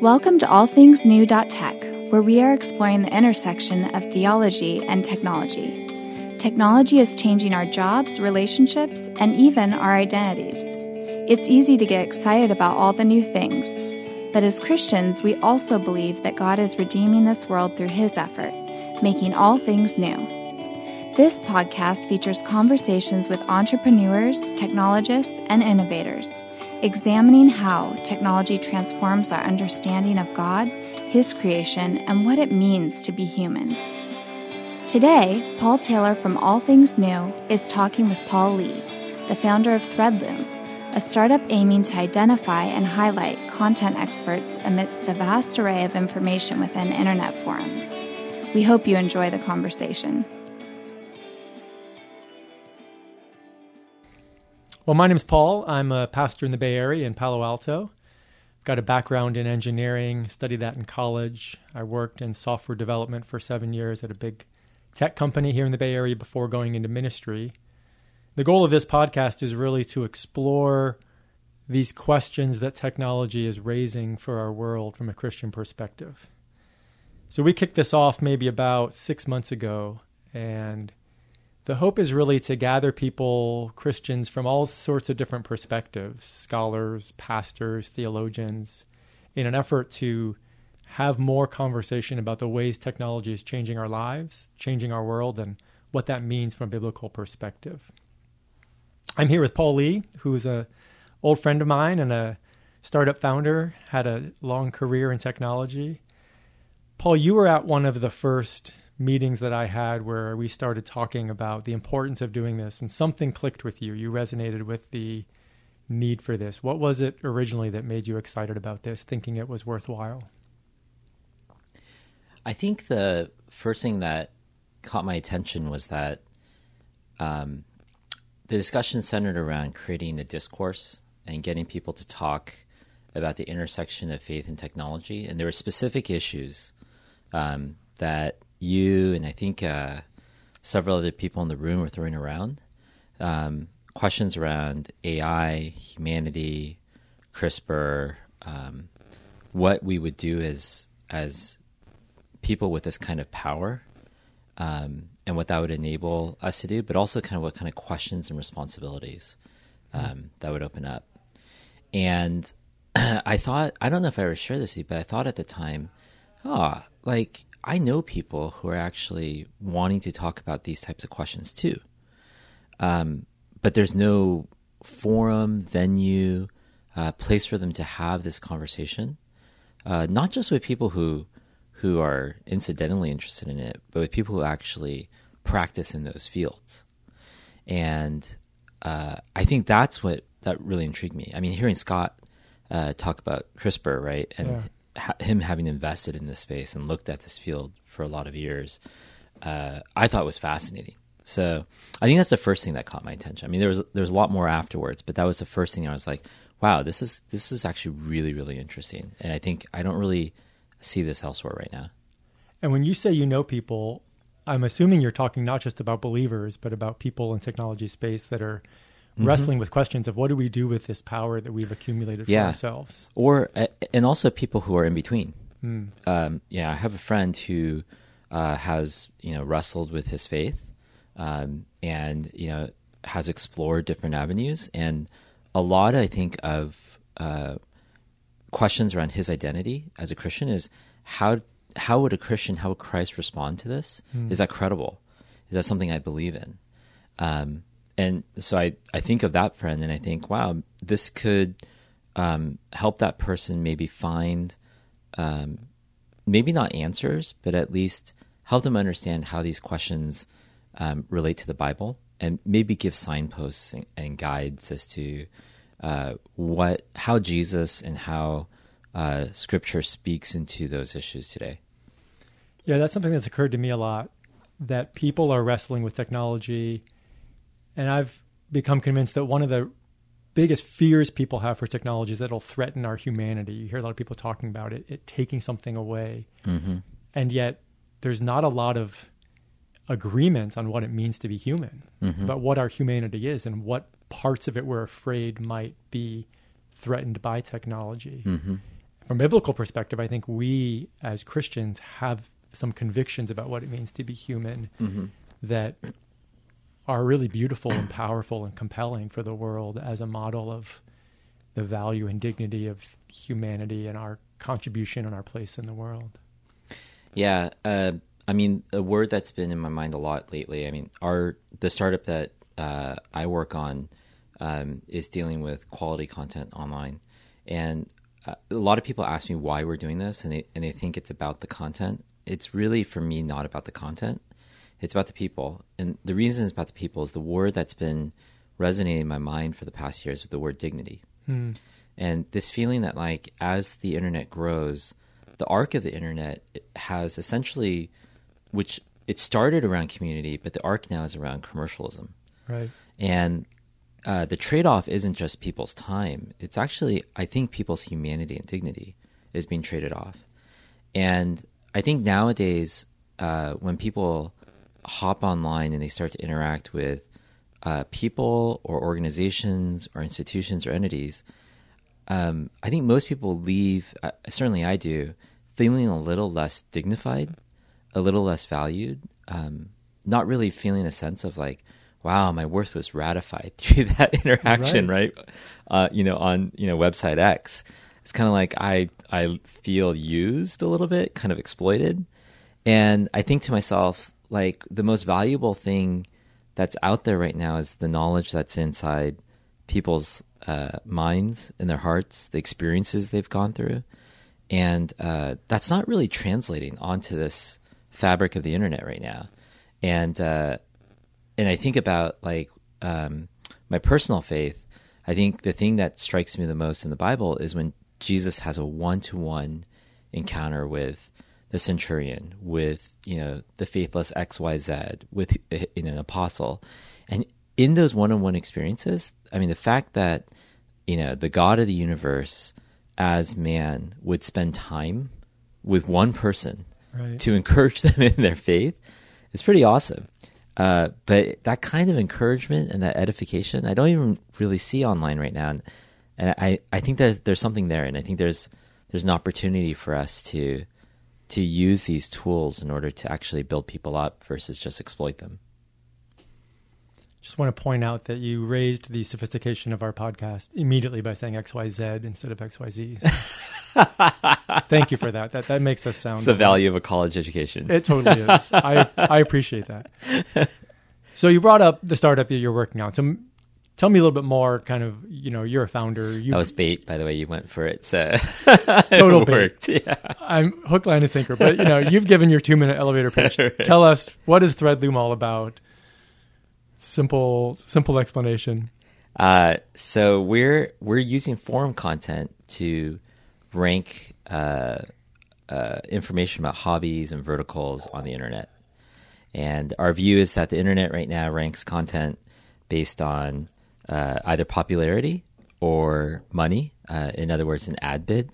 Welcome to All Things New Tech, where we are exploring the intersection of theology and technology. Technology is changing our jobs, relationships, and even our identities. It's easy to get excited about all the new things, but as Christians, we also believe that God is redeeming this world through His effort, making all things new. This podcast features conversations with entrepreneurs, technologists, and innovators examining how technology transforms our understanding of God, His creation, and what it means to be human. Today, Paul Taylor from All Things New is talking with Paul Lee, the founder of Threadloom, a startup aiming to identify and highlight content experts amidst the vast array of information within internet forums. We hope you enjoy the conversation. Well, my name is Paul. I'm a pastor in the Bay Area in Palo Alto. I've got a background in engineering, studied that in college. I worked in software development for seven years at a big tech company here in the Bay Area before going into ministry. The goal of this podcast is really to explore these questions that technology is raising for our world from a Christian perspective. So we kicked this off maybe about six months ago, and the hope is really to gather people, Christians from all sorts of different perspectives, scholars, pastors, theologians, in an effort to have more conversation about the ways technology is changing our lives, changing our world, and what that means from a biblical perspective. I'm here with Paul Lee, who's a old friend of mine and a startup founder, had a long career in technology. Paul, you were at one of the first meetings that I had where we started talking about the importance of doing this and something clicked with you. You resonated with the need for this. What was it originally that made you excited about this, thinking it was worthwhile? I think the first thing that caught my attention was that um, the discussion centered around creating the discourse and getting people to talk about the intersection of faith and technology. And there were specific issues um, that you and I think uh, several other people in the room were throwing around. Um, questions around AI, humanity, CRISPR, um, what we would do as as people with this kind of power, um, and what that would enable us to do, but also kind of what kind of questions and responsibilities um, that would open up. And I thought, I don't know if I ever shared this with you, but I thought at the time, oh, like I know people who are actually wanting to talk about these types of questions too. Um, but there's no forum, venue, uh, place for them to have this conversation. Uh, not just with people who who are incidentally interested in it, but with people who actually practice in those fields. And uh, I think that's what that really intrigued me. I mean, hearing Scott uh, talk about CRISPR, right, and yeah ha- him having invested in this space and looked at this field for a lot of years, uh, I thought was fascinating. So I think that's the first thing that caught my attention. I mean, there was there was a lot more afterwards, but that was the first thing I was like, "Wow, this is this is actually really really interesting." And I think I don't really see this elsewhere right now. And when you say you know people, I'm assuming you're talking not just about believers, but about people in technology space that are mm-hmm. wrestling with questions of what do we do with this power that we've accumulated for yeah. ourselves, or and also people who are in between. Mm. Um, yeah, I have a friend who uh, has you know wrestled with his faith, um, and you know has explored different avenues, and a lot I think of uh, questions around his identity as a Christian is how how would a Christian, how would Christ respond to this? Mm. Is that credible? Is that something I believe in? Um, and so I, I think of that friend and I think, wow, this could um, help that person maybe find, um, maybe not answers, but at least help them understand how these questions um, relate to the Bible and maybe give signposts and, and guides as to uh, what, how Jesus and how uh, Scripture speaks into those issues today. Yeah, that's something that's occurred to me a lot. That people are wrestling with technology and I've become convinced that one of the biggest fears people have for technology is that it'll threaten our humanity. You hear a lot of people talking about it, it taking something away. Mm-hmm. And yet, there's not a lot of agreement on what it means to be human, mm-hmm. about what our humanity is and what parts of it we're afraid might be threatened by technology. Mm-hmm. from a biblical perspective, I think we as Christians have some convictions about what it means to be human Mm-hmm. that are really beautiful and powerful and compelling for the world as a model of the value and dignity of humanity and our contribution and our place in the world. Yeah, uh, I mean, a word that's been in my mind a lot lately. I mean, our the startup that uh, I work on um, is dealing with quality content online, and uh, a lot of people ask me why we're doing this, and they and they think it's about the content. It's really for me not about the content. It's about the people, and the reason it's about the people is the word that's been resonating in my mind for the past years with the word dignity. And this feeling that like as the internet grows the arc of the internet has essentially which it started around community but the arc now is around commercialism. Right. and uh, the trade-off isn't just people's time. It's actually i think people's humanity and dignity is being traded off. And i think nowadays uh, when people hop online and they start to interact with uh, people or organizations or institutions or entities um, I think most people leave, uh, certainly I do, feeling a little less dignified, a little less valued, um, not really feeling a sense of like, wow, my worth was ratified through that interaction, right? Uh, you know, on you know website X, it's kind of like I I feel used a little bit, kind of exploited, and I think to myself like the most valuable thing that's out there right now is the knowledge that's inside people's uh, minds and their hearts, the experiences they've gone through, and uh, that's not really translating onto this fabric of the internet right now. And uh, and I think about like um, my personal faith. I think the thing that strikes me the most in the Bible is when Jesus has a one-to-one encounter with the centurion, with you know the faithless X Y Z, with in an apostle, and in those one-on-one experiences, I mean, the fact that you know the God of the universe as man would spend time with one person Right. to encourage them in their faith is pretty awesome. Uh, but that kind of encouragement and that edification, I don't even really see online right now. And, and I, I think that there's something there, and I think there's there's an opportunity for us to to use these tools in order to actually build people up versus just exploit them. Just want to point out that you raised the sophistication of our podcast immediately by saying XYZ instead of XYZ. So thank you for that. That that makes us sound It's the value of a college education. It totally is. I I appreciate that. So you brought up the startup that you're working on. So tell me a little bit more. Kind of, you know, you're a founder. You that was bait, by the way. You went for it. So Total it bait. worked. Yeah. I'm hook, line, and sinker. But you know, you've given your two minute elevator pitch. Tell us what is Threadloom all about. Simple, simple explanation. Uh, so we're we're using forum content to rank uh, uh, information about hobbies and verticals on the internet. And our view is that the internet right now ranks content based on uh, either popularity or money. Uh, in other words, an ad bid.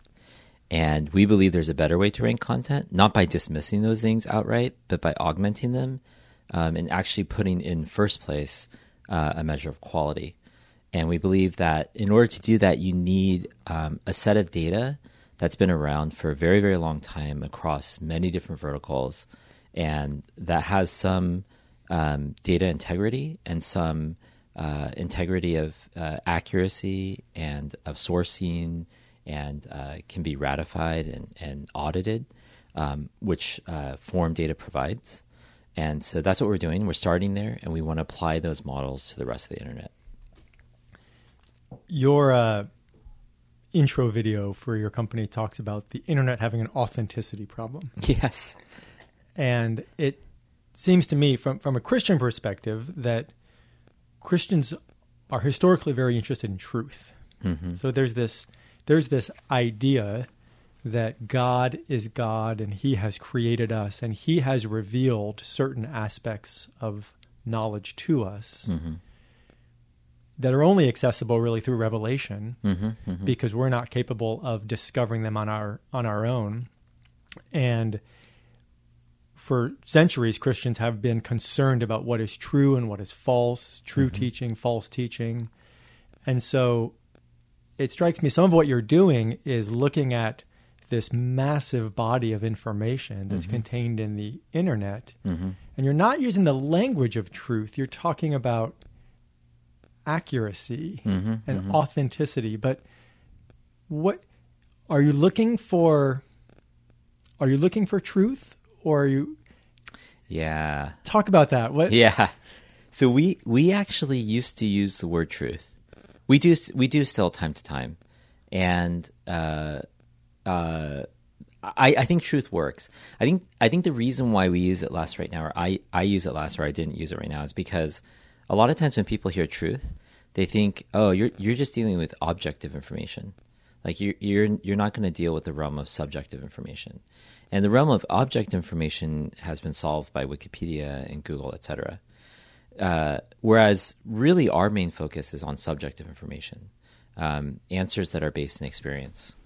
And we believe there's a better way to rank content, not by dismissing those things outright, but by augmenting them um, and actually putting in first place uh, a measure of quality. And we believe that in order to do that, you need um, a set of data that's been around for a very, very long time across many different verticals and that has some um, data integrity and some uh, integrity of uh, accuracy and of sourcing and uh, can be ratified and, and audited, um, which uh, Forum Data provides. And so that's what we're doing. We're starting there, and we want to apply those models to the rest of the internet. Your uh, intro video for your company talks about the internet having an authenticity problem. Yes. And it seems to me, from, from a Christian perspective, that Christians are historically very interested in truth. Mm-hmm. So there's this there's this idea that God is God and He has created us and He has revealed certain aspects of knowledge to us mm-hmm. that are only accessible really through revelation mm-hmm. because we're not capable of discovering them on our on our own. And for centuries, Christians have been concerned about what is true and what is false, true teaching, false teaching. And so it strikes me some of what you're doing is looking at this massive body of information that's Mm-hmm. contained in the internet, and you're not using the language of truth. You're talking about accuracy Mm-hmm. and authenticity. But what are you looking for? Are you looking for truth, or are you Yeah. talk about that? What? Yeah. So we we actually used to use the word truth. We do we do still time to time, and uh, uh, I I think truth works. I think I think the reason why we use it less right now, or I I use it less, or I didn't use it right now, is because a lot of times when people hear truth, they think, oh, you're you're just dealing with objective information. Like you're you're you're not going to deal with the realm of subjective information, and the realm of object information has been solved by Wikipedia and Google, etc. Uh, whereas really our main focus is on subjective information, um, answers that are based in experience,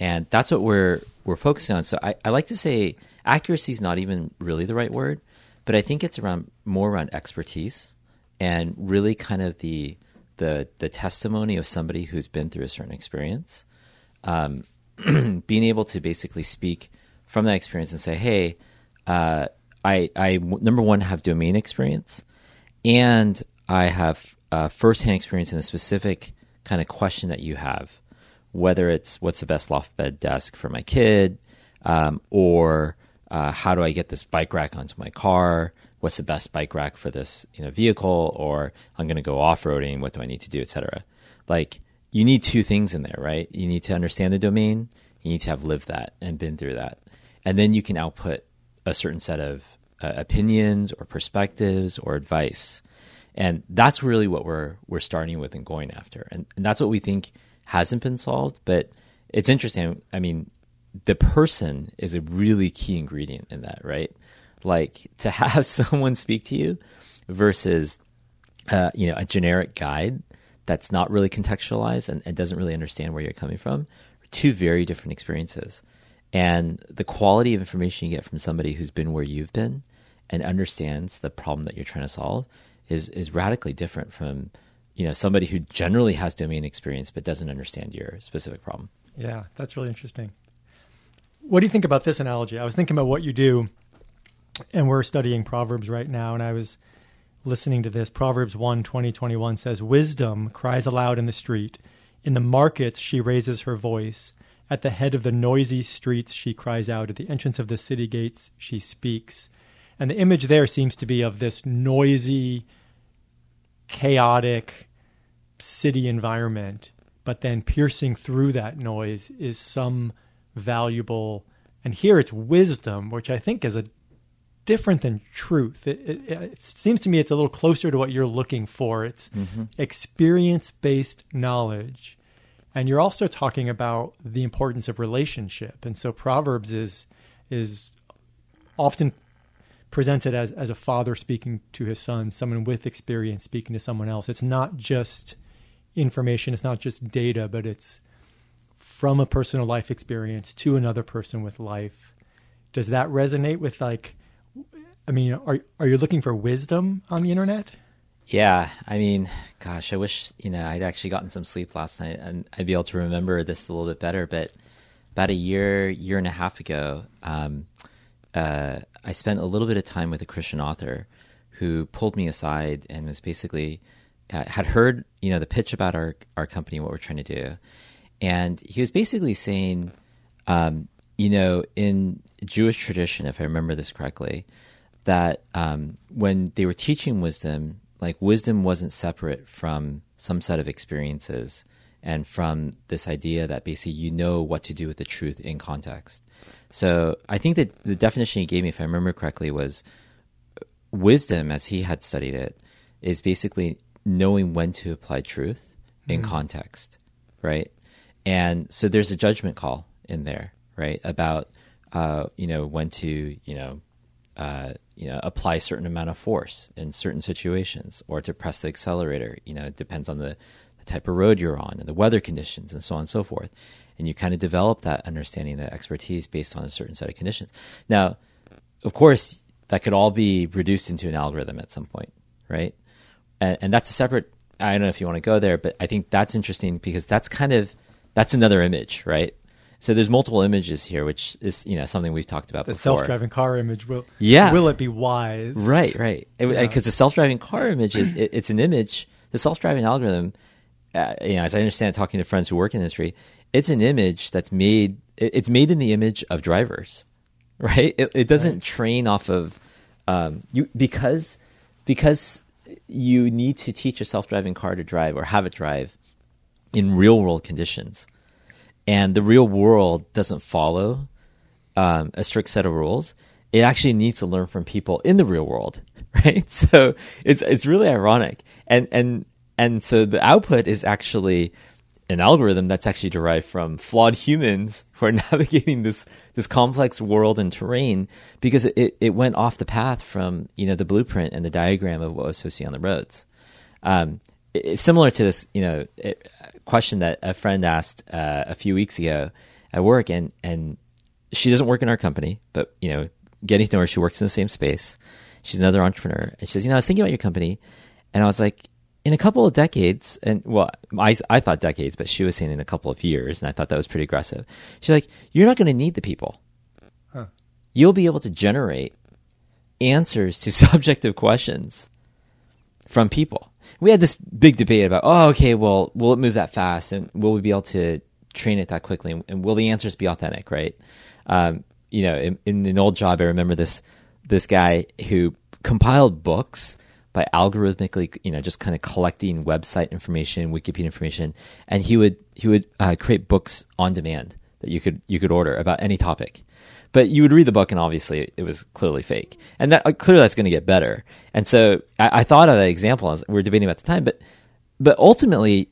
and that's what we're we're focusing on. So I, I like to say accuracy is not even really the right word, but I think it's around more around expertise and really kind of the the the testimony of somebody who's been through a certain experience um, being able to basically speak from that experience and say, "Hey, uh, I, I number one have domain experience, and I have uh, firsthand experience in a specific kind of question that you have, whether it's what's the best loft bed desk for my kid, um, or uh, how do I get this bike rack onto my car." What's the best bike rack for this you know vehicle? Or I'm going to go off roading. What do I need to do, etc. Like you need two things in there, right? You need to understand the domain. You need to have lived that and been through that, and then you can output a certain set of uh, opinions or perspectives or advice, and that's really what we're we're starting with and going after, and, and that's what we think hasn't been solved. But it's interesting. I mean, the person is a really key ingredient in that, right? Like to have someone speak to you versus uh, you know a generic guide that's not really contextualized and, and doesn't really understand where you're coming from two very different experiences and the quality of information you get from somebody who's been where you've been and understands the problem that you're trying to solve is is radically different from you know somebody who generally has domain experience but doesn't understand your specific problem Yeah, that's really interesting. What do you think about this analogy? I was thinking about what you do, and we're studying Proverbs right now, and I was listening to this. Proverbs 1 20, 21 says, Wisdom cries aloud in the street. In the markets, she raises her voice. At the head of the noisy streets, she cries out. At the entrance of the city gates, she speaks. And the image there seems to be of this noisy, chaotic city environment, but then piercing through that noise is some valuable, and here it's wisdom, which I think is a different than truth. It, it, it seems to me it's a little closer to what you're looking for. It's mm-hmm. experience based knowledge. And you're also talking about the importance of relationship. And so Proverbs is is often presented as, as a father speaking to his son, someone with experience speaking to someone else. It's not just information, it's not just data, but it's from a personal life experience to another person with life. Does that resonate with like I mean, are are you looking for wisdom on the internet? Yeah, I mean, gosh, I wish you know I'd actually gotten some sleep last night and I'd be able to remember this a little bit better. But about a year, year and a half ago, um, uh, I spent a little bit of time with a Christian author who pulled me aside and was basically uh, had heard you know the pitch about our our company, what we're trying to do, and he was basically saying, um, you know, in Jewish tradition, if I remember this correctly, that um, when they were teaching wisdom, like wisdom wasn't separate from some set of experiences and from this idea that basically you know what to do with the truth in context. So I think that the definition he gave me, if I remember correctly, was wisdom, as he had studied it, is basically knowing when to apply truth in context, right? And so there's a judgment call in there, right? About uh, you know when to you know uh, you know apply a certain amount of force in certain situations, or to press the accelerator. You know, it depends on the, the type of road you're on and the weather conditions and so on and so forth. And you kind of develop that understanding, that expertise based on a certain set of conditions. Now, of course, that could all be reduced into an algorithm at some point, right? And, and that's a separate. I don't know if you want to go there, but I think that's interesting because that's kind of that's another image, right? So there's multiple images here, which is you know something we've talked about The before. self-driving car image will Yeah. will it be wise? Right, right. Because Yeah. the self-driving car image is it, it's an image. The self-driving algorithm, uh, you know, as I understand, talking to friends who work in the industry, it's an image that's made. It, it's made in the image of drivers, right? It, it doesn't Right. train off of um, you because because you need to teach a self-driving car to drive or have it drive in real-world conditions, and the real world doesn't follow um, a strict set of rules, it actually needs to learn from people in the real world, right? So it's it's really ironic, and and and so the output is actually an algorithm that's actually derived from flawed humans who are navigating this this complex world and terrain because it, it went off the path from you know the blueprint and the diagram of what was supposed to be on the roads. Um, it's similar to this, you know, it, question that a friend asked uh, a few weeks ago at work, and and she doesn't work in our company, but you know, getting to know her, she works in the same space. She's another entrepreneur, and she says, you know, I was thinking about your company, and I was like, in a couple of decades, and well, I I thought decades, but she was saying in a couple of years, and I thought that was pretty aggressive. She's like, you're not going to need the people. Huh. You'll be able to generate answers to subjective questions from people. We had this big debate about, oh, okay, well, will it move that fast, and will we be able to train it that quickly, and, and will the answers be authentic, right? Um, you know, in, in an old job, I remember this this guy who compiled books by algorithmically, you know, just kind of collecting website information, Wikipedia information, and he would he would uh, create books on demand that you could you could order about any topic. But you would read the book, and obviously it was clearly fake, and that uh, clearly that's going to get better. And so I, I thought of that example as we were debating about the time, but but ultimately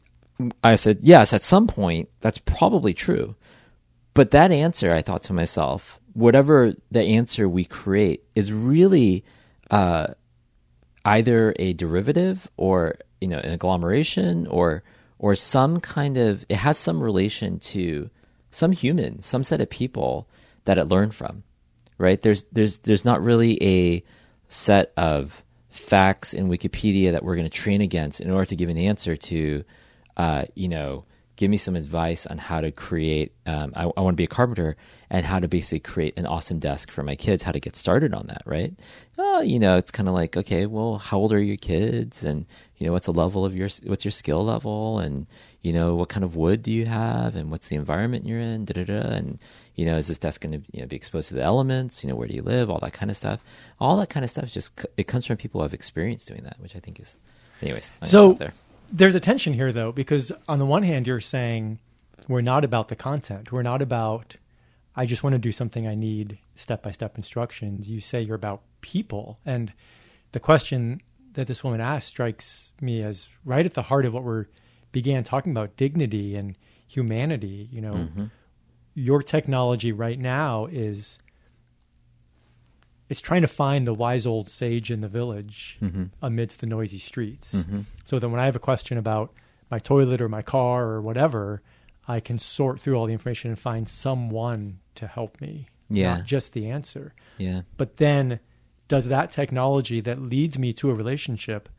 I said yes. At some point, that's probably true. But that answer, I thought to myself, whatever the answer we create is really uh, either a derivative or you know an agglomeration or or some kind of it has some relation to some human, some set of people that it learned from. Right? There's there's there's not really a set of facts in Wikipedia that we're going to train against in order to give an answer to, uh, you know, give me some advice on how to create. Um, I, I want to be a carpenter and how to basically create an awesome desk for my kids. How to get started on that, right? Oh, you know, it's kind of like okay, well, how old are your kids, and you know, what's the level of your what's your skill level, and you know, what kind of wood do you have, and what's the environment you're in, da da da, and you know, is this desk going to you know, be exposed to the elements? You know, where do you live? All that kind of stuff. All that kind of stuff just it comes from people who have experience doing that, which I think is, anyways. I'm So there. there's a tension here, though, because on the one hand, you're saying we're not about the content. We're not about, I just want to do something I need step by step instructions. You say you're about people. And the question that this woman asked strikes me as right at the heart of what we began talking about dignity and humanity. You know, mm-hmm. your technology right now is. It's trying to find the wise old sage in the village mm-hmm. amidst the noisy streets. Mm-hmm. So that when I have a question about my toilet or my car or whatever, I can sort through all the information and find someone to help me, Yeah. not just the answer. Yeah. But then, does that technology that leads me to a relationship,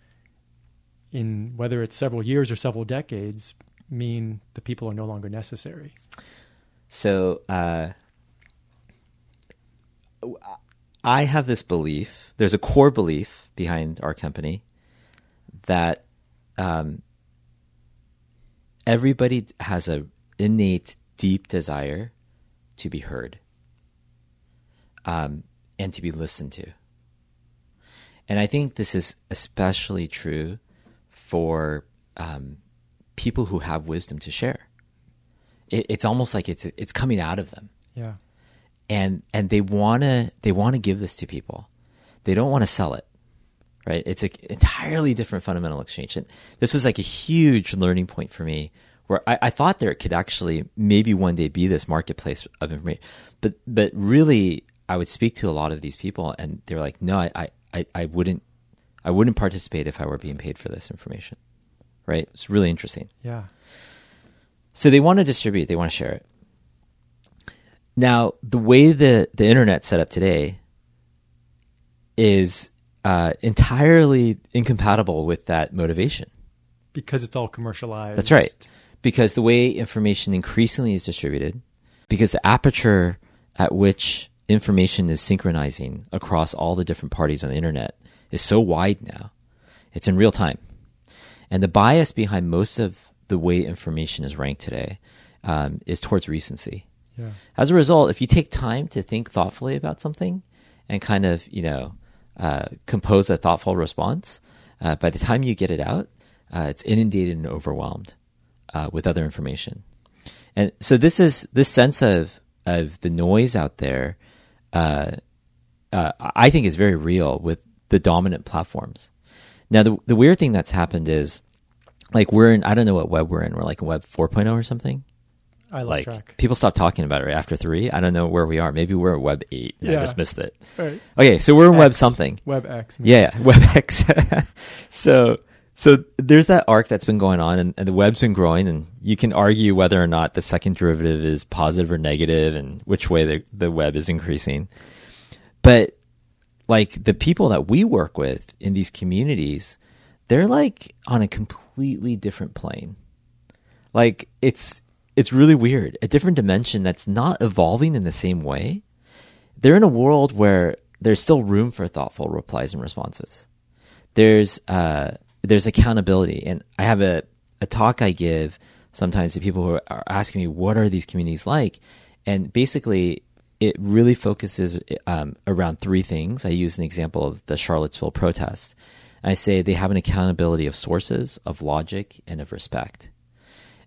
in whether it's several years or several decades, mean the people are no longer necessary? So uh, I have this belief. There's a core belief behind our company that um, everybody has a innate, deep desire to be heard um, and to be listened to. And I think this is especially true for um, people who have wisdom to share. It, it's almost like it's it's coming out of them, Yeah. and and they wanna they wanna give this to people. They don't want to sell it, right? It's an entirely different fundamental exchange. And this was like a huge learning point for me, where I, I thought there could actually maybe one day be this marketplace of information, but but really I would speak to a lot of these people, and they were like, no, I I, I, I wouldn't I wouldn't participate if I were being paid for this information, right? It's really interesting. Yeah. So they want to distribute, they want to share it. Now, the way the, the internet's set up today is uh, entirely incompatible with that motivation. Because it's all commercialized. That's right. Because the way information increasingly is distributed, because the aperture at which information is synchronizing across all the different parties on the internet is so wide now. It's in real time. And the bias behind most of the way information is ranked today um, is towards recency. Yeah. As a result, if you take time to think thoughtfully about something and kind of, you know, uh, compose a thoughtful response, uh, by the time you get it out, uh, it's inundated and overwhelmed uh, with other information. And so this is this sense of of the noise out there. Uh, uh, I think is very real with the dominant platforms. Now, the the weird thing that's happened is, like, we're in I don't know what web we're in. We're like in Web 4.0 or something. I Like track. people stopped talking about it right after three. I don't know where we are. Maybe we're at Web 8. yeah. I just missed it. Right. Okay, so we're in Web something. Web X. Yeah, yeah, WebEx. so so there's that arc that's been going on, and, and the web's been growing, and you can argue whether or not the second derivative is positive or negative, and which way the the web is increasing. But like the people that we work with in these communities, they're like on a completely different plane. Like it's it's really weird, a different dimension that's not evolving in the same way they're in a world where there's still room for thoughtful replies and responses. There's uh, there's accountability, and I have a a talk I give sometimes to people who are asking me what are these communities like, and basically it really focuses um, around three things. I use an example of the Charlottesville protest. I say they have an accountability of sources, of logic, and of respect.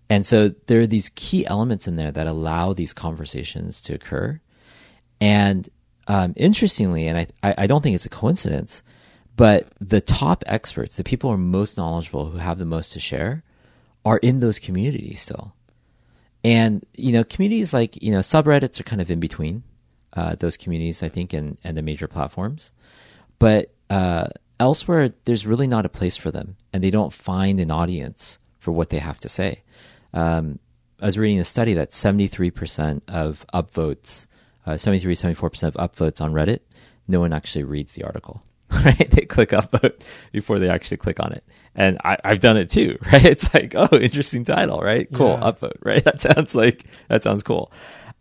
And so there are these key elements in there that allow these conversations to occur. And um, interestingly, and I, I I don't think it's a coincidence, but the top experts, the people who are most knowledgeable, who have the most to share, are in those communities still. And you know, communities like you know subreddits are kind of in between uh, those communities, I think, and and the major platforms. But uh, elsewhere, there's really not a place for them, and they don't find an audience for what they have to say. Um, I was reading a study that 73% of upvotes, uh, 73, 74% of upvotes on Reddit, no one actually reads the article. Right? They click upvote before they actually click on it. And I, I've done it too, right? It's like, oh, interesting title, right? Cool, Yeah. upvote, right? That sounds like, that sounds cool.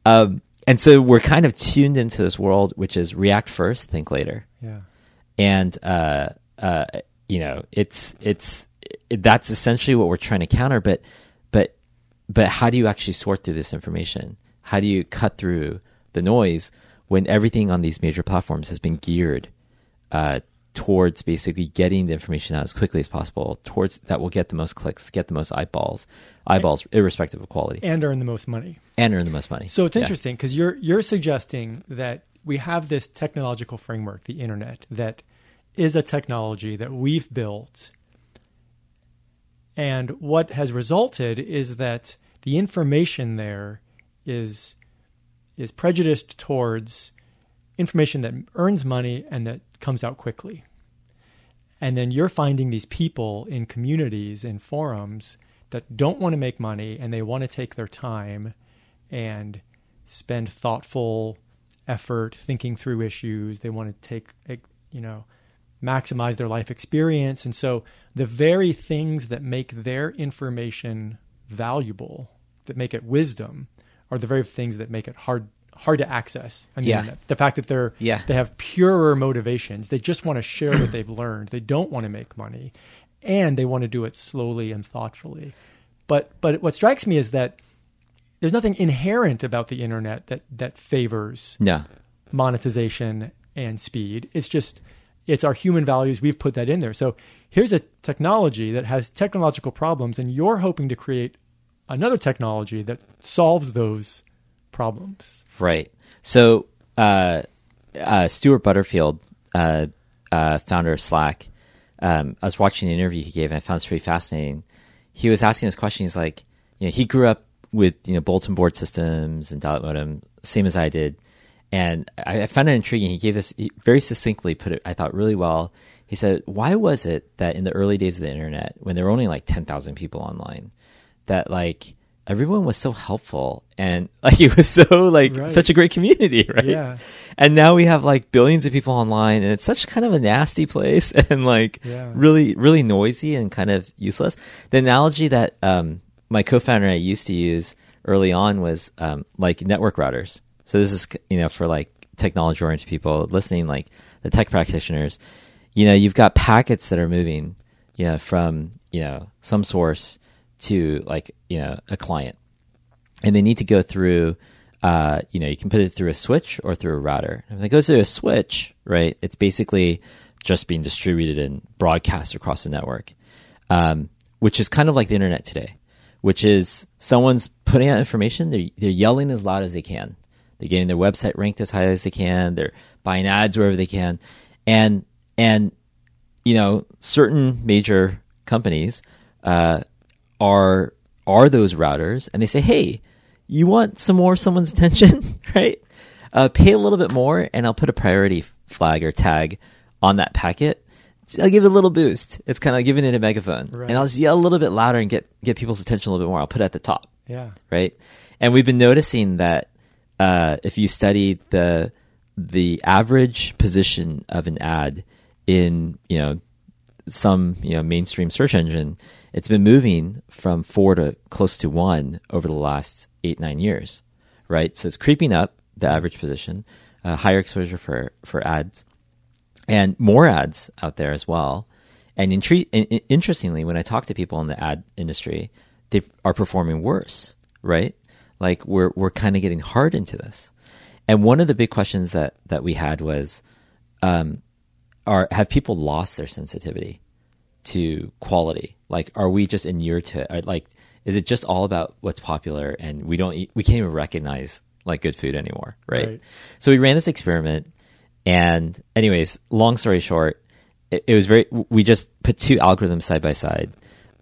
Um, and so we're kind of tuned into this world, which is react first, think later Yeah. and uh, uh, you know it's it's it, that's essentially what we're trying to counter but but but how do you actually sort through this information how do you cut through the noise when everything on these major platforms has been geared uh, towards basically getting the information out as quickly as possible towards that will get the most clicks get the most eyeballs eyeballs irrespective of quality And earn the most money. and earn the most money So it's Yeah. interesting because you're you're suggesting that we have this technological framework, the internet, that is a technology that we've built. And what has resulted is that the information there is is prejudiced towards information that earns money and that comes out quickly. And then you're finding these people in communities and forums that don't want to make money and they want to take their time and spend thoughtful effort thinking through issues. They want to take, you know, maximize their life experience. And so the very things that make their information valuable, that make it wisdom, are the very things that make it hard hard to access on the Yeah. internet. The fact that they're Yeah. they have purer motivations. They just want to share what they've learned. They don't want to make money. And they want to do it slowly and thoughtfully. But but what strikes me is that there's nothing inherent about the internet that that favors no monetization and speed. It's just it's our human values. We've put that in there. So here's a technology that has technological problems, and you're hoping to create another technology that solves those problems. Right. So, uh, uh, Stewart Butterfield, uh, uh, founder of Slack, um, I was watching the interview he gave, and I found this pretty fascinating. He was asking this question. He's like, you know, he grew up with you know bulletin board systems and dial-up modem, same as I did, and I, I found it intriguing. He gave this he very succinctly, put it, I thought, really well. He said, "Why was it that in the early days of the internet, when there were only like ten thousand people online, that like everyone was so helpful and like it was so like Right. such a great community, right? Yeah. And now we have like billions of people online, and it's such kind of a nasty place and like Yeah. really, really noisy and kind of useless. The analogy that um, my co-founder and I used to use early on was um, like network routers. So this is you know for like technology oriented people listening, like the tech practitioners. You know, you've got packets that are moving, you know, from you know some source to like you know a client, and they need to go through. Uh, you know, you can put it through a switch or through a router. If it goes through a switch, right, it's basically just being distributed and broadcast across the network, um, which is kind of like the internet today, which is someone's putting out information, they're, they're yelling as loud as they can. They're getting their website ranked as high as they can. They're buying ads wherever they can. And, and, you know, certain major companies, uh, are, are those routers and they say, Hey, you want some more someone's attention, right? Uh, pay a little bit more and I'll put a priority flag or tag on that packet. I'll give it a little boost. It's kind of giving it a megaphone, Right. and I'll just yell a little bit louder and get get people's attention a little bit more. I'll put it at the top, Yeah. right? And we've been noticing that uh, if you study the the average position of an ad in you know some you know mainstream search engine, it's been moving from four to close to one over the last eight nine years, right? So it's creeping up the average position, uh, higher exposure for for ads, and more ads out there as well. And intre- in- in- interestingly, when I talk to people in the ad industry, they are performing worse, right? Like we're we're kind of getting hard into this. And one of the big questions that that we had was, um, are have people lost their sensitivity to quality? Like, are we just inured to it? Like, is it just all about what's popular, and we don't eat, we can't even recognize like good food anymore, right? Right. So we ran this experiment, and anyways, long story short, it, it was very. We just put two algorithms side by side,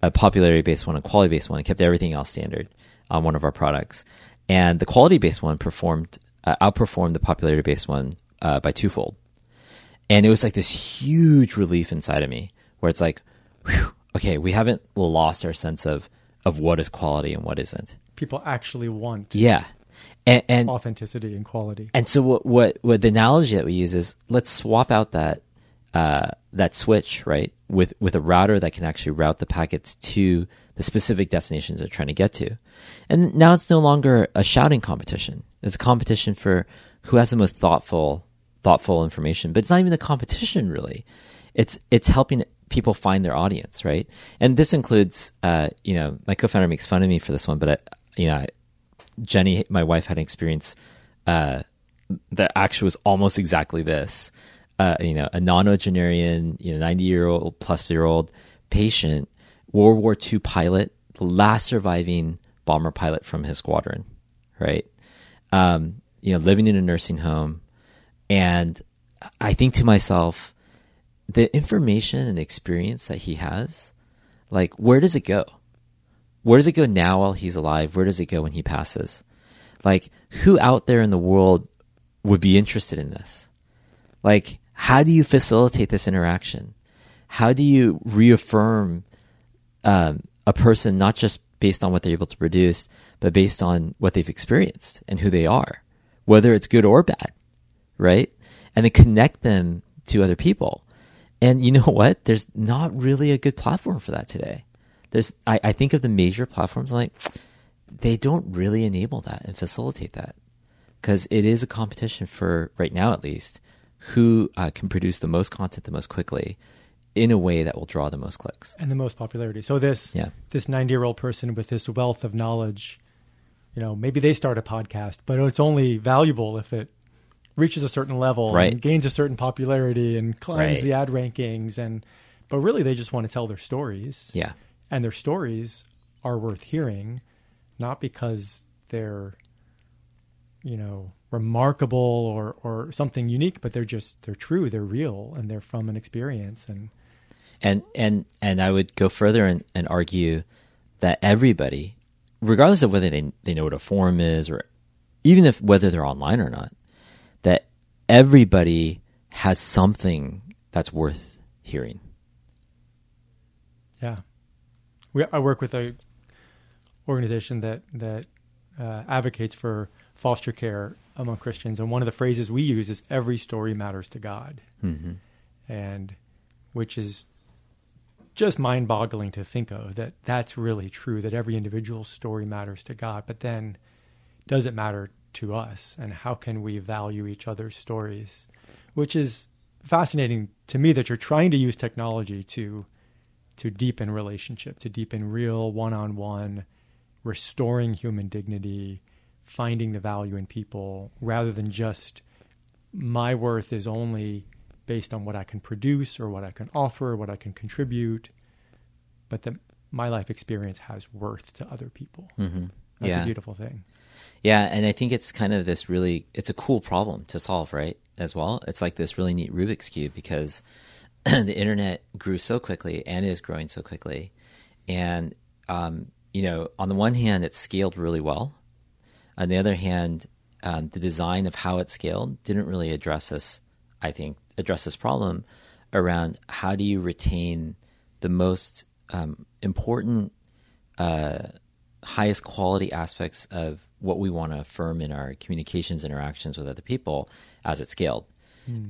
a popularity based one, a quality based one, and kept everything else standard on one of our products. And the quality based one performed uh, outperformed the popularity based one uh, by twofold. And it was like this huge relief inside of me, where it's like, whew, okay, we haven't lost our sense of of what is quality and what isn't. People actually want Yeah, and, and authenticity and quality. and so what, what what the analogy that we use is let's swap out that uh, that switch right with with a router that can actually route the packets to the specific destinations they're trying to get to, and now it's no longer a shouting competition. It's a competition for who has the most thoughtful thoughtful information. But it's not even a competition really. It's it's helping people find their audience right, and this includes uh, you know my co-founder makes fun of me for this one, but I, you know I, Jenny, my wife, had an experience uh, that actually was almost exactly this. Uh, you know, a nonagenarian, you know, ninety year old plus year old patient, World War II pilot, the last surviving bomber pilot from his squadron, right? Um, you know, living in a nursing home, and I think to myself, the information and experience that he has, like, where does it go? where does it go now while he's alive? Where does it go when he passes? Like, who out there in the world would be interested in this? Like, how do you facilitate this interaction? How do you reaffirm um, a person not just based on what they're able to produce, but based on what they've experienced and who they are, whether it's good or bad, right? And then connect them to other people. And you know what? There's not really a good platform for that today there's I, I think of the major platforms like they don't really enable that and facilitate that because it is a competition for right now at least who uh, can produce the most content the most quickly in a way that will draw the most clicks and the most popularity. So this Yeah. this 90-year-old person with this wealth of knowledge, you know, maybe they start a podcast, but it's only valuable if it reaches a certain level Right. and gains a certain popularity and climbs Right. the ad rankings and but really they just want to tell their stories. yeah And their stories are worth hearing not because they're you know, remarkable or or something unique, but they're just they're true, they're real and they're from an experience and and and and I would go further and, and argue that everybody, regardless of whether they they know what a forum is or even if whether they're online or not, that everybody has something that's worth hearing. Yeah, we, I work with a organization that that uh, advocates for foster care among Christians, and one of the phrases we use is "every story matters to God," Mm-hmm. and which is just mind boggling to think of that that's really true, that every individual story matters to God. But then, does it matter to us? And how can we value each other's stories? Which is fascinating to me that you're trying to use technology to to deepen relationship, to deepen real one-on-one, restoring human dignity, finding the value in people, rather than just my worth is only based on what I can produce or what I can offer, what I can contribute, but that my life experience has worth to other people. Mm-hmm. That's Yeah. a beautiful thing. Yeah, and I think it's kind of this really it's a cool problem to solve, right? As well. It's like this really neat Rubik's cube because the internet grew so quickly and is growing so quickly. And um, you know, on the one hand it scaled really well. On the other hand, um, the design of how it scaled didn't really address this, I think, address this problem around how do you retain the most um, important uh, highest quality aspects of what we want to affirm in our communications interactions with other people as it scaled.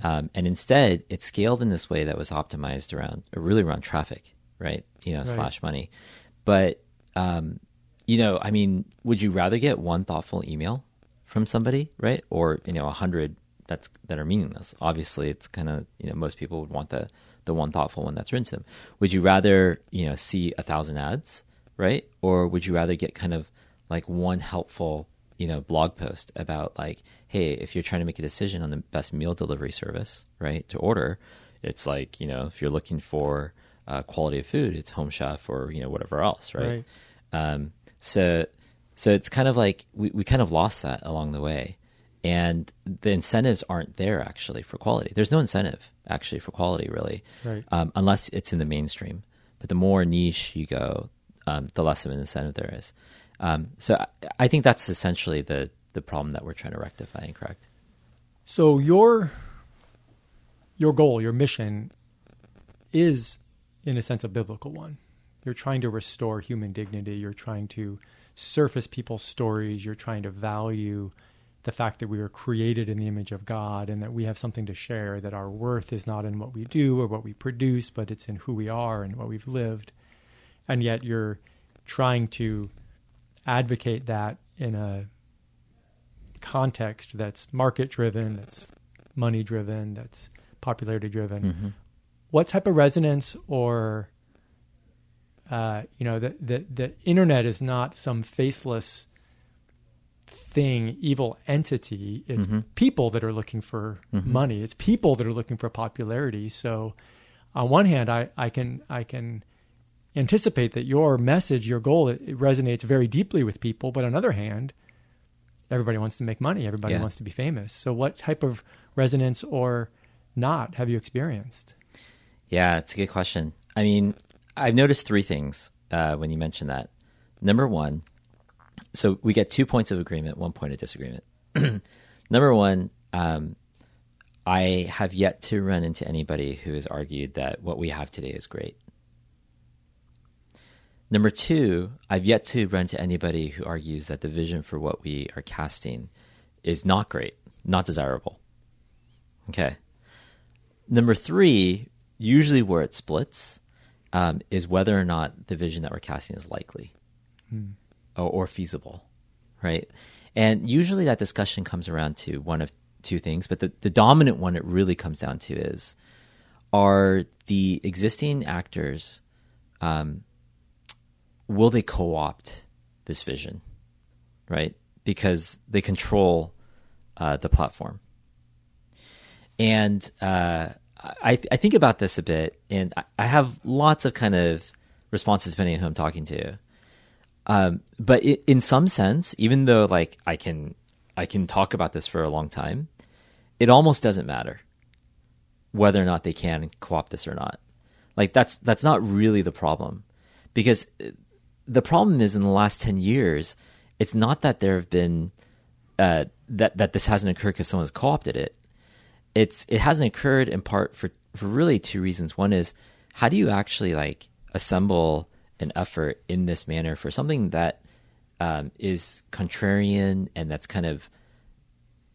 Um, and instead, it scaled in this way that was optimized around, really around traffic, right? You know, slash money. But, um, you know, I mean, would you rather get one thoughtful email from somebody, right? Or, you know, a hundred that's, that are meaningless? Obviously, it's kind of, you know, most people would want the, the one thoughtful one that's written to them. Would you rather, you know, see a thousand ads, right? Or would you rather get kind of like one helpful, you know, blog post about like, hey, if you're trying to make a decision on the best meal delivery service, right, to order, it's like, you know, if you're looking for uh, quality of food, it's Home Chef or, you know, whatever else, right? Right. Um, so, so it's kind of like we, we kind of lost that along the way. And the incentives aren't there actually for quality. There's no incentive actually for quality, really, Right. um, unless it's in the mainstream. But the more niche you go, um, the less of an incentive there is. Um, so I, think that's essentially the the problem that we're trying to rectify and correct. So your your goal, your mission is in a sense a biblical one. You're trying to restore human dignity, you're trying to surface people's stories, you're trying to value the fact that we were created in the image of God and that we have something to share, that our worth is not in what we do or what we produce, but it's in who we are and what we've lived. And yet you're trying to advocate that in a context that's market driven, that's money driven, that's popularity driven. Mm-hmm. What type of resonance or uh, you know the, the the internet is not some faceless thing, evil entity. It's mm-hmm. people that are looking for mm-hmm. money. It's people that are looking for popularity. So on one hand, I, I can I can anticipate that your message, your goal, it, it resonates very deeply with people. But on the other hand, everybody wants to make money. Everybody Yeah. wants to be famous. So what type of resonance or not have you experienced? Yeah, it's a good question. I mean, I've noticed three things uh, when you mention that. Number one, so we get two points of agreement, one point of disagreement. Number one, um, I have yet to run into anybody who has argued that what we have today is great. Number two, I've yet to run into anybody who argues that the vision for what we are casting is not great, not desirable. Okay. Number three, usually where it splits, um, is whether or not the vision that we're casting is likely or, or feasible, right? And usually that discussion comes around to one of two things, but the, the dominant one it really comes down to is are the existing actors, um, will they co opt this vision, right? Because they control uh, the platform. And uh, I, I think about this a bit, and I, I have lots of kind of responses depending on who I'm talking to. Um, but it, in some sense, even though like I can I can talk about this for a long time, it almost doesn't matter whether or not they can co-opt this or not. Like that's that's not really the problem, because uh, the problem is in the last ten years, it's not that there have been uh, that that this hasn't occurred because someone's co-opted it. It's it hasn't occurred in part for for really two reasons. One is how do you actually like assemble an effort in this manner for something that um, is contrarian and that's kind of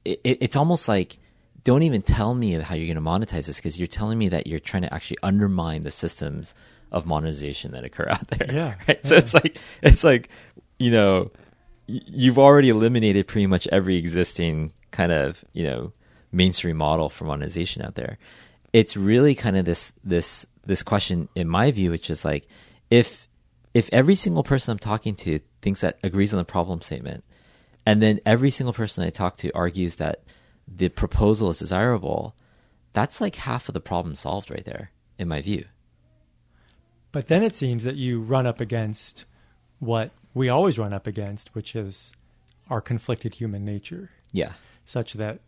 it, it- it's almost like don't even tell me how you're going to monetize this because you're telling me that you're trying to actually undermine the systems of monetization that occur out there. Yeah, Right. So it's like it's like you know you've already eliminated pretty much every existing kind of you know mainstream model for monetization out there. It's really kind of this this this question in my view, which is like if if every single person I'm talking to thinks that agrees on the problem statement, and then every single person I talk to argues that the proposal is desirable, that's like half of the problem solved right there, in my view. But then it seems that you run up against what we always run up against, which is our conflicted human nature, Yeah. such that,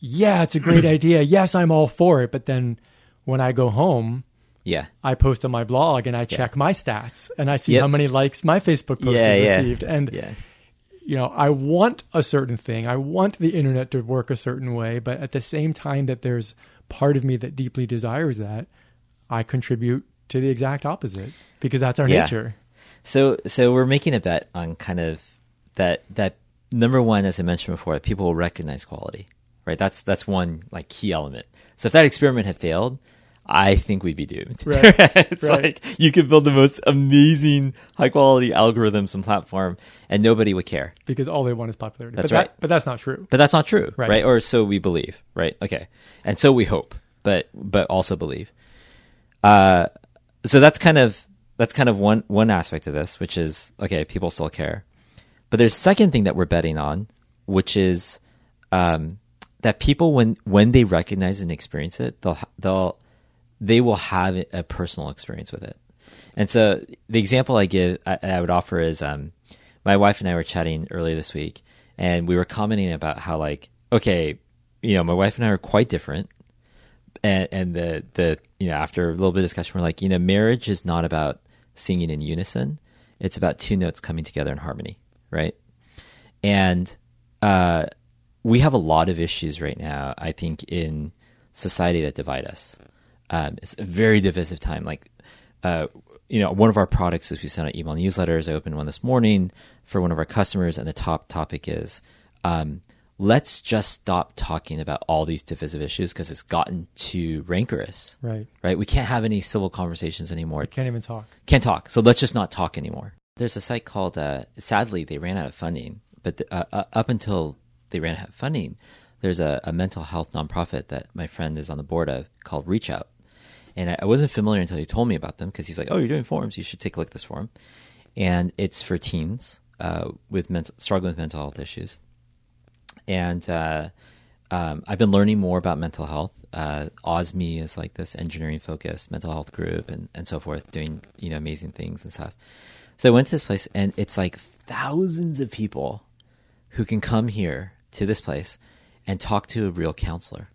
yeah, it's a great idea. Yes, I'm all for it. But then when I go home, Yeah. I post on my blog and I check my stats and I see Yep. how many likes my Facebook post Yeah, has yeah. received. And, Yeah. you know, I want a certain thing. I want the internet to work a certain way. But at the same time that there's part of me that deeply desires that, I contribute to the exact opposite because that's our Yeah. nature. So so we're making a bet on kind of that that number one, as I mentioned before, that people will recognize quality. Right? That's that's one like key element. So if that experiment had failed, I think we'd be doomed. Right. it's Right. like you could build the most amazing high quality algorithms and platform and nobody would care. because all they want is popularity. That's but right. That, but that's not true. But that's not true, Right. right. Or so we believe, right? Okay, and so we hope, but but also believe. Uh, so that's kind of that's kind of one one aspect of this, which is okay, people still care. But there's second thing that we're betting on, which is um, that people when when they recognize and experience it, they'll they'll they will have a personal experience with it. And so the example I give, I, I would offer is, um, my wife and I were chatting earlier this week, and we were commenting about how, like, okay, you know, my wife and I are quite different, and and the the you know after a little bit of discussion, we're like, you know, marriage is not about singing in unison; it's about two notes coming together in harmony, right? And uh, we have a lot of issues right now, I think, in society that divide us. Um, it's a very divisive time. Like, uh, you know, one of our products is we send out email newsletters. I opened one this morning for one of our customers, and the top topic is um, let's just stop talking about all these divisive issues because it's gotten too rancorous. Right. Right? We can't have any civil conversations anymore. We Can't even talk. Can't talk. So let's just not talk anymore. There's a site called, uh, sadly, they ran out of funding, but the, uh, uh, up until they ran out of funding, there's a, a mental health nonprofit that my friend is on the board of called Reach Out. And I, I wasn't familiar until he told me about them because he's like, oh, you're doing forums. You should take a look at this forum. And it's for teens uh, with mental, struggling with mental health issues. And uh, um, I've been learning more about mental health. Uh, OSMI is like this engineering focused mental health group and, and so forth, doing you know amazing things and stuff. So I went to this place, and it's like thousands of people who can come here to this place and talk to a real counselor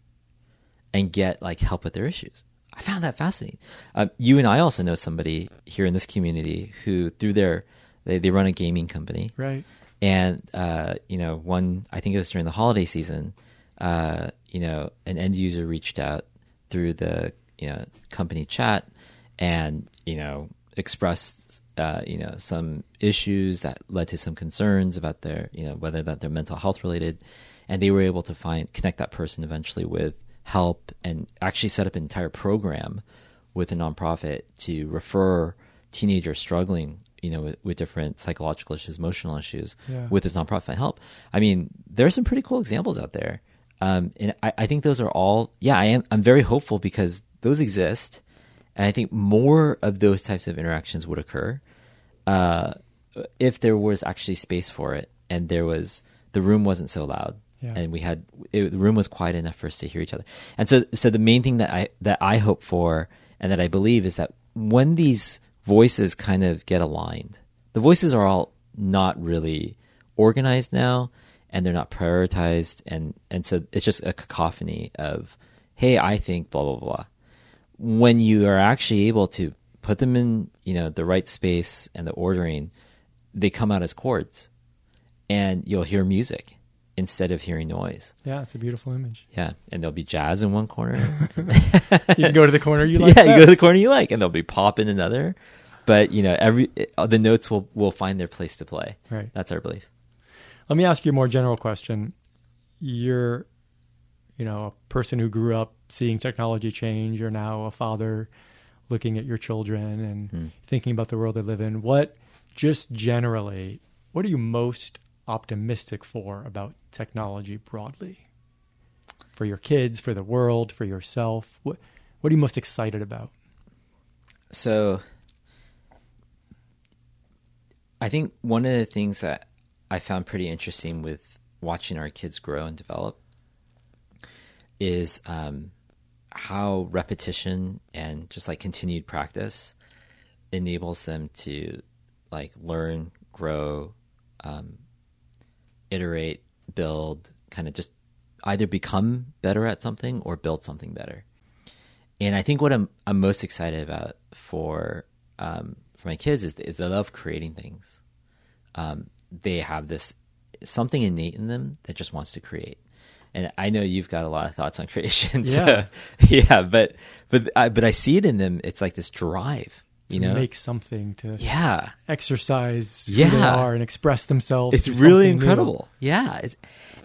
and get like help with their issues. I found that fascinating. Um, you and I also know somebody here in this community who, through their, they, they run a gaming company, Right. And uh, you know, one I think it was during the holiday season. Uh, you know, an end user reached out through the you know company chat, and you know expressed uh, you know some issues that led to some concerns about their you know whether that they're mental health related, and they were able to find connect that person eventually with help and actually set up an entire program with a nonprofit to refer teenagers struggling you know with, with different psychological issues emotional issues Yeah. with this nonprofit help i mean there are some pretty cool examples out there um, and I, I think those are all yeah i am i'm very hopeful because those exist and i think more of those types of interactions would occur uh, if there was actually space for it and there was the room wasn't so loud Yeah. and we had it, the room was quiet enough for us to hear each other and so so the main thing that i that i hope for and that i believe is that when these voices kind of get aligned. The voices are all not really organized now and they're not prioritized and and so it's just a cacophony of hey i think blah blah blah. When you are actually able to put them in you know the right space and the ordering they come out as chords and you'll hear music instead of hearing noise Yeah, it's a beautiful image. yeah and there'll be jazz in one corner You can go to the corner you like. yeah you go to the corner you like and there'll be pop in another but you know every uh, the notes will will find their place to play Right. that's our belief Let me ask you a more general question. You're, you know, a person who grew up seeing technology change. You're now a father looking at your children and Hmm. thinking about the world they live in. What, just generally, what are you most optimistic for about technology broadly? For your kids, for the world, for yourself? What, what are you most excited about? So I think one of the things that I found pretty interesting with watching our kids grow and develop is um, how repetition and just like continued practice enables them to like learn, grow, um, iterate, build, kind of just either become better at something or build something better. And I think what I'm I'm most excited about for um, for my kids is, is they love creating things. Um, they have this something innate in them that just wants to create. And I know you've got a lot of thoughts on creation. So, Yeah. yeah, but but I, but I see it in them. It's like this drive, you know. make something to yeah, exercise who Yeah. they are and express themselves. it's really something new. incredible. Yeah, it's,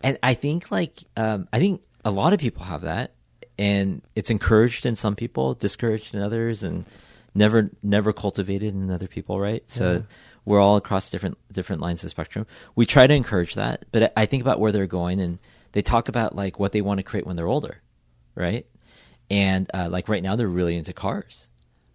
and I think like um, I think a lot of people have that, and it's encouraged in some people, discouraged in others, and never never cultivated in other people. Right, so. Yeah. We're all across different different lines of spectrum. We try to encourage that, but I think about where they're going, and they talk about like what they want to create when they're older, right? And uh, like right now, they're really into cars,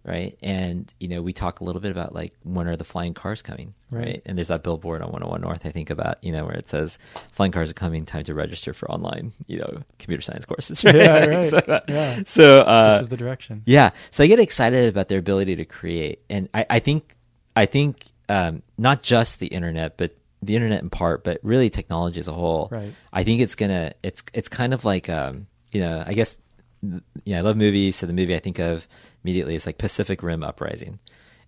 right? And you know, we talk a little bit about like when are the flying cars coming, Right. right? And there's that billboard on 101 North. I think about you know where it says flying cars are coming. Time to register for online, you know, computer science courses. Right? Yeah, right. so that- Yeah. so, uh, this is the direction. yeah. So I get excited about their ability to create, and I, I think I think um, not just the internet, but the internet in part, but really technology as a whole. Right. I think it's gonna it's it's kind of like um, you know I guess you know I love movies, so the movie I think of immediately is like Pacific Rim Uprising.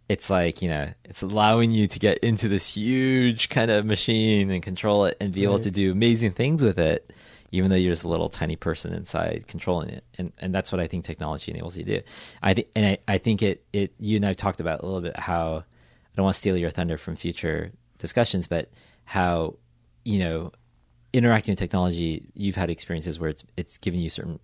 It's like you know it's allowing you to get into this huge kind of machine and control it and be able to do amazing things with it even though you're just a little tiny person inside controlling it. And and that's what I think technology enables you to do. I think and I, I think it it you and I've talked about a little bit how I don't want to steal your thunder from future discussions, but how you know interacting with technology, you've had experiences where it's it's given you certain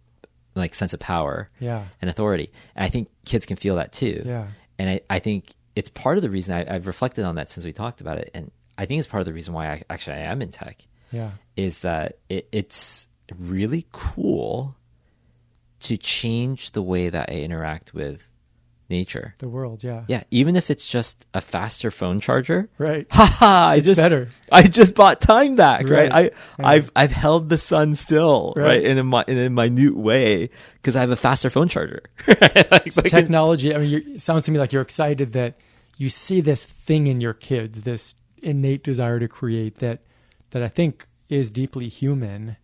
like sense of power Yeah. and authority. And I think kids can feel that too. Yeah. And I, I think it's part of the reason I, I've reflected on that since we talked about it. And I think it's part of the reason why I actually I am in tech Yeah. is that it, it's really cool to change the way that I interact with nature. The world. Yeah. Yeah, even if it's just a faster phone charger. Right. Haha, I It's just better. I just bought time back, right? Right. I. I've I've held the sun still, right, Right. in a mi- in a minute way because I have a faster phone charger. Like- like- technology. I mean, it sounds to me like you're excited that you see this thing in your kids, this innate desire to create that that I think is deeply human,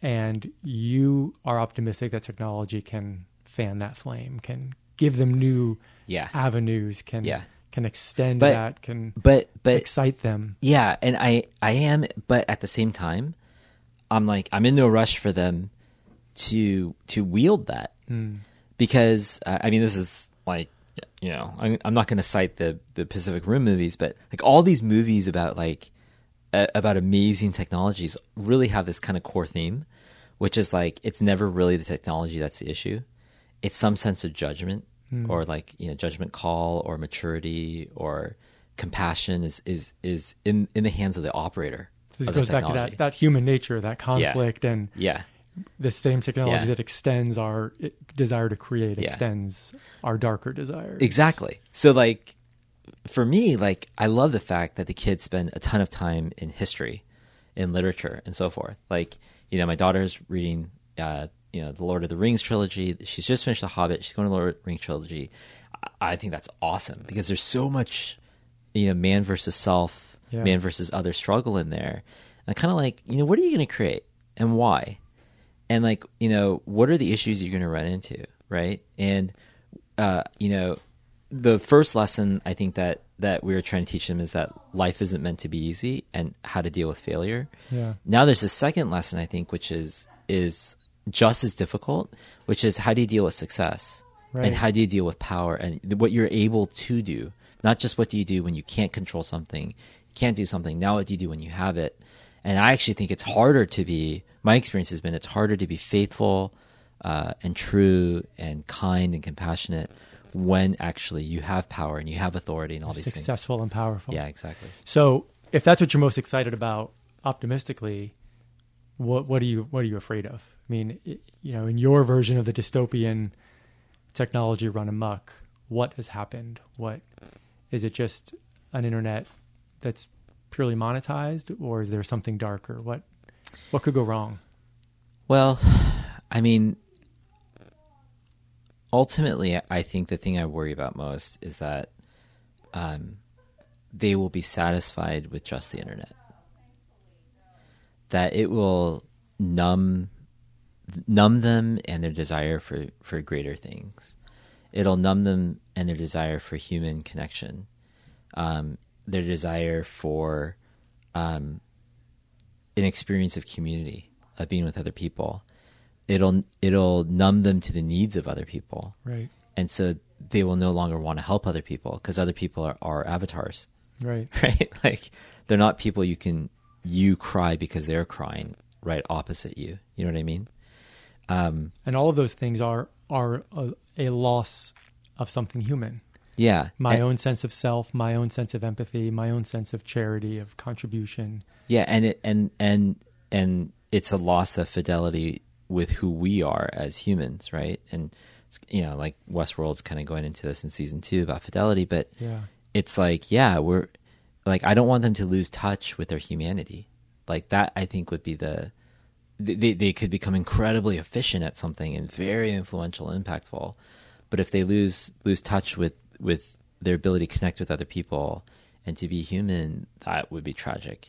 and you are optimistic that technology can fan that flame, can give them new yeah, avenues, can Yeah. can extend But- that, can but but excite them. Yeah, and I I am, but at the same time, I'm like I'm in no rush for them to to wield that because uh, I mean this is like you know I'm, I'm not going to cite the the Pacific Rim movies, but like all these movies about like uh, about amazing technologies really have this kind of core theme, which is like it's never really the technology that's the issue, it's some sense of judgment or like you know judgment call or maturity or compassion is is is in in the hands of the operator. So it goes back to that that human nature, that conflict, and Yeah, the same technology Yeah. that extends our desire to create, Yeah. extends our darker desires. exactly. So like for me, like I love the fact that the kids spend a ton of time in history, in literature, and so forth. Like you know, my daughter's reading, uh, you know, the Lord of the Rings trilogy. She's just finished The Hobbit. She's going to the Lord of the Rings trilogy. I, I think that's awesome because there's so much, you know, man versus self, Yeah. man versus other struggle in there. And kind of like, you know, what are you going to create and why? and like you know what are the issues you're going to run into right and uh you know the first lesson i think that that we were trying to teach them is that life isn't meant to be easy and how to deal with failure Yeah. now there's a second lesson i think which is is just as difficult which is how do you deal with success Right. and how do you deal with power and what you're able to do not just what do you do when you can't control something can't do something now what do you do when you have it and i actually think it's harder to be my experience has been it's harder to be faithful uh, and true and kind and compassionate when actually you have power and you have authority and all these successful and powerful. Yeah, exactly. So if that's what you're most excited about, optimistically, what what are you what are you afraid of? I mean, you know, in your version of the dystopian technology run amok, what has happened? What is it? Just an internet that's purely monetized, or is there something darker? What what could go wrong? Well, I mean, ultimately, I think the thing I worry about most is that um, they will be satisfied with just the internet. That it will numb numb them and their desire for, for greater things. It'll numb them and their desire for human connection, um, their desire for um, an experience of community, of being with other people. It'll it'll numb them to the needs of other people, Right, and so they will no longer want to help other people because other people are, are avatars, right, right? Like they're not people you can you cry because they're crying right opposite you. You know what I mean? Um, and all of those things are are a, a loss of something human. yeah, My and- own sense of self, my own sense of empathy, my own sense of charity, of contribution. Yeah, and it and and and it's a loss of fidelity with who we are as humans, right? And you know, like Westworld's kind of going into this in season two about fidelity, but Yeah. it's like, yeah, we're like, I don't want them to lose touch with their humanity. Like that, I think would be the they they could become incredibly efficient at something and very influential, impactful, but if they lose lose touch with with their ability to connect with other people and to be human, that would be tragic.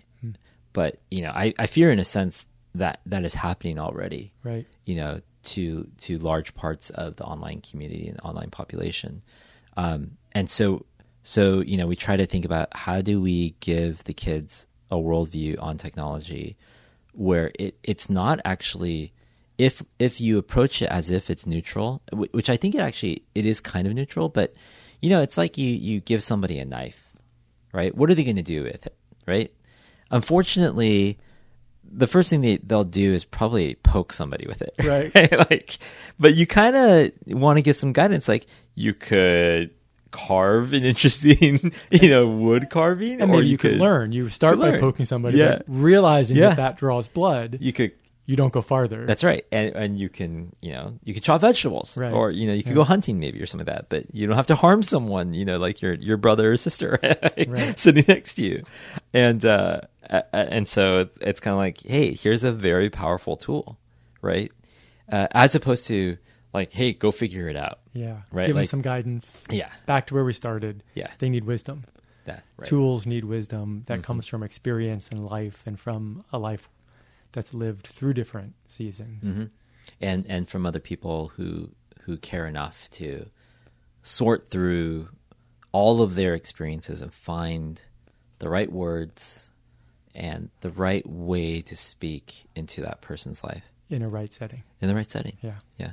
But you know, I, I fear in a sense that that is happening already Right. you know to to large parts of the online community and online population um, and so so you know we try to think about how do we give the kids a worldview on technology where it it's not actually if if you approach it as if it's neutral which i think it actually it is kind of neutral but you know it's like you you give somebody a knife right? What are they going to do with it right? Unfortunately the first thing they, they'll do is probably poke somebody with it. Right. like but you kind of want to get some guidance like you could carve an interesting you know wood carving And or maybe you, could, learn. You start by learn. poking somebody, Yeah. realizing Yeah. that that draws blood, you could you don't go farther. that's right and and you can you know you can chop vegetables Right. or you know you could Yeah. go hunting maybe or something like that but you don't have to harm someone you know like your your brother or sister Right. sitting next to you and uh and so it's- it's kind of like hey here's a very powerful tool right uh, as opposed to like hey go figure it out yeah. Right, Give them some guidance. yeah Back to where we started. Yeah. They need wisdom. that right. Tools need wisdom that Mhm. comes from experience and life and from a life that's lived through different seasons. hmm and and from other people who who care enough to sort through all of their experiences and find the right words and the right way to speak into that person's life In a right setting. in the right setting. Yeah. Yeah.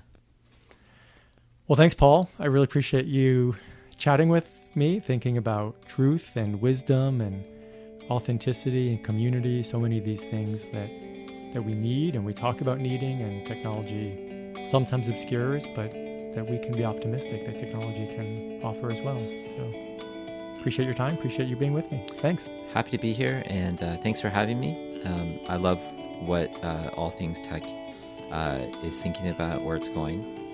Well, thanks, Paul. I really appreciate you chatting with me, thinking about truth and wisdom and authenticity and community. So many of these things that that we need and we talk about needing, and technology sometimes obscures, but that we can be optimistic that technology can offer as well. So appreciate your time. Appreciate you being with me. Thanks. Happy to be here and uh, thanks for having me. Um, I love what uh, All Things Tech uh, is thinking about, where it's going.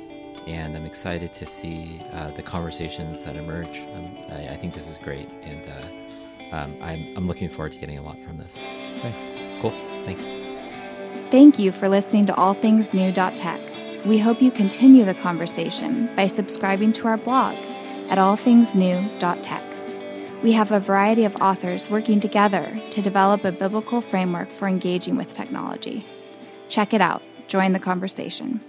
And I'm excited to see uh, the conversations that emerge. Um, I, I think this is great. And uh, um, I'm, I'm looking forward to getting a lot from this. Thanks. Cool. Thanks. Thank you for listening to allthingsnew.tech. We hope you continue the conversation by subscribing to our blog at allthingsnew.tech. We have a variety of authors working together to develop a biblical framework for engaging with technology. Check it out. Join the conversation.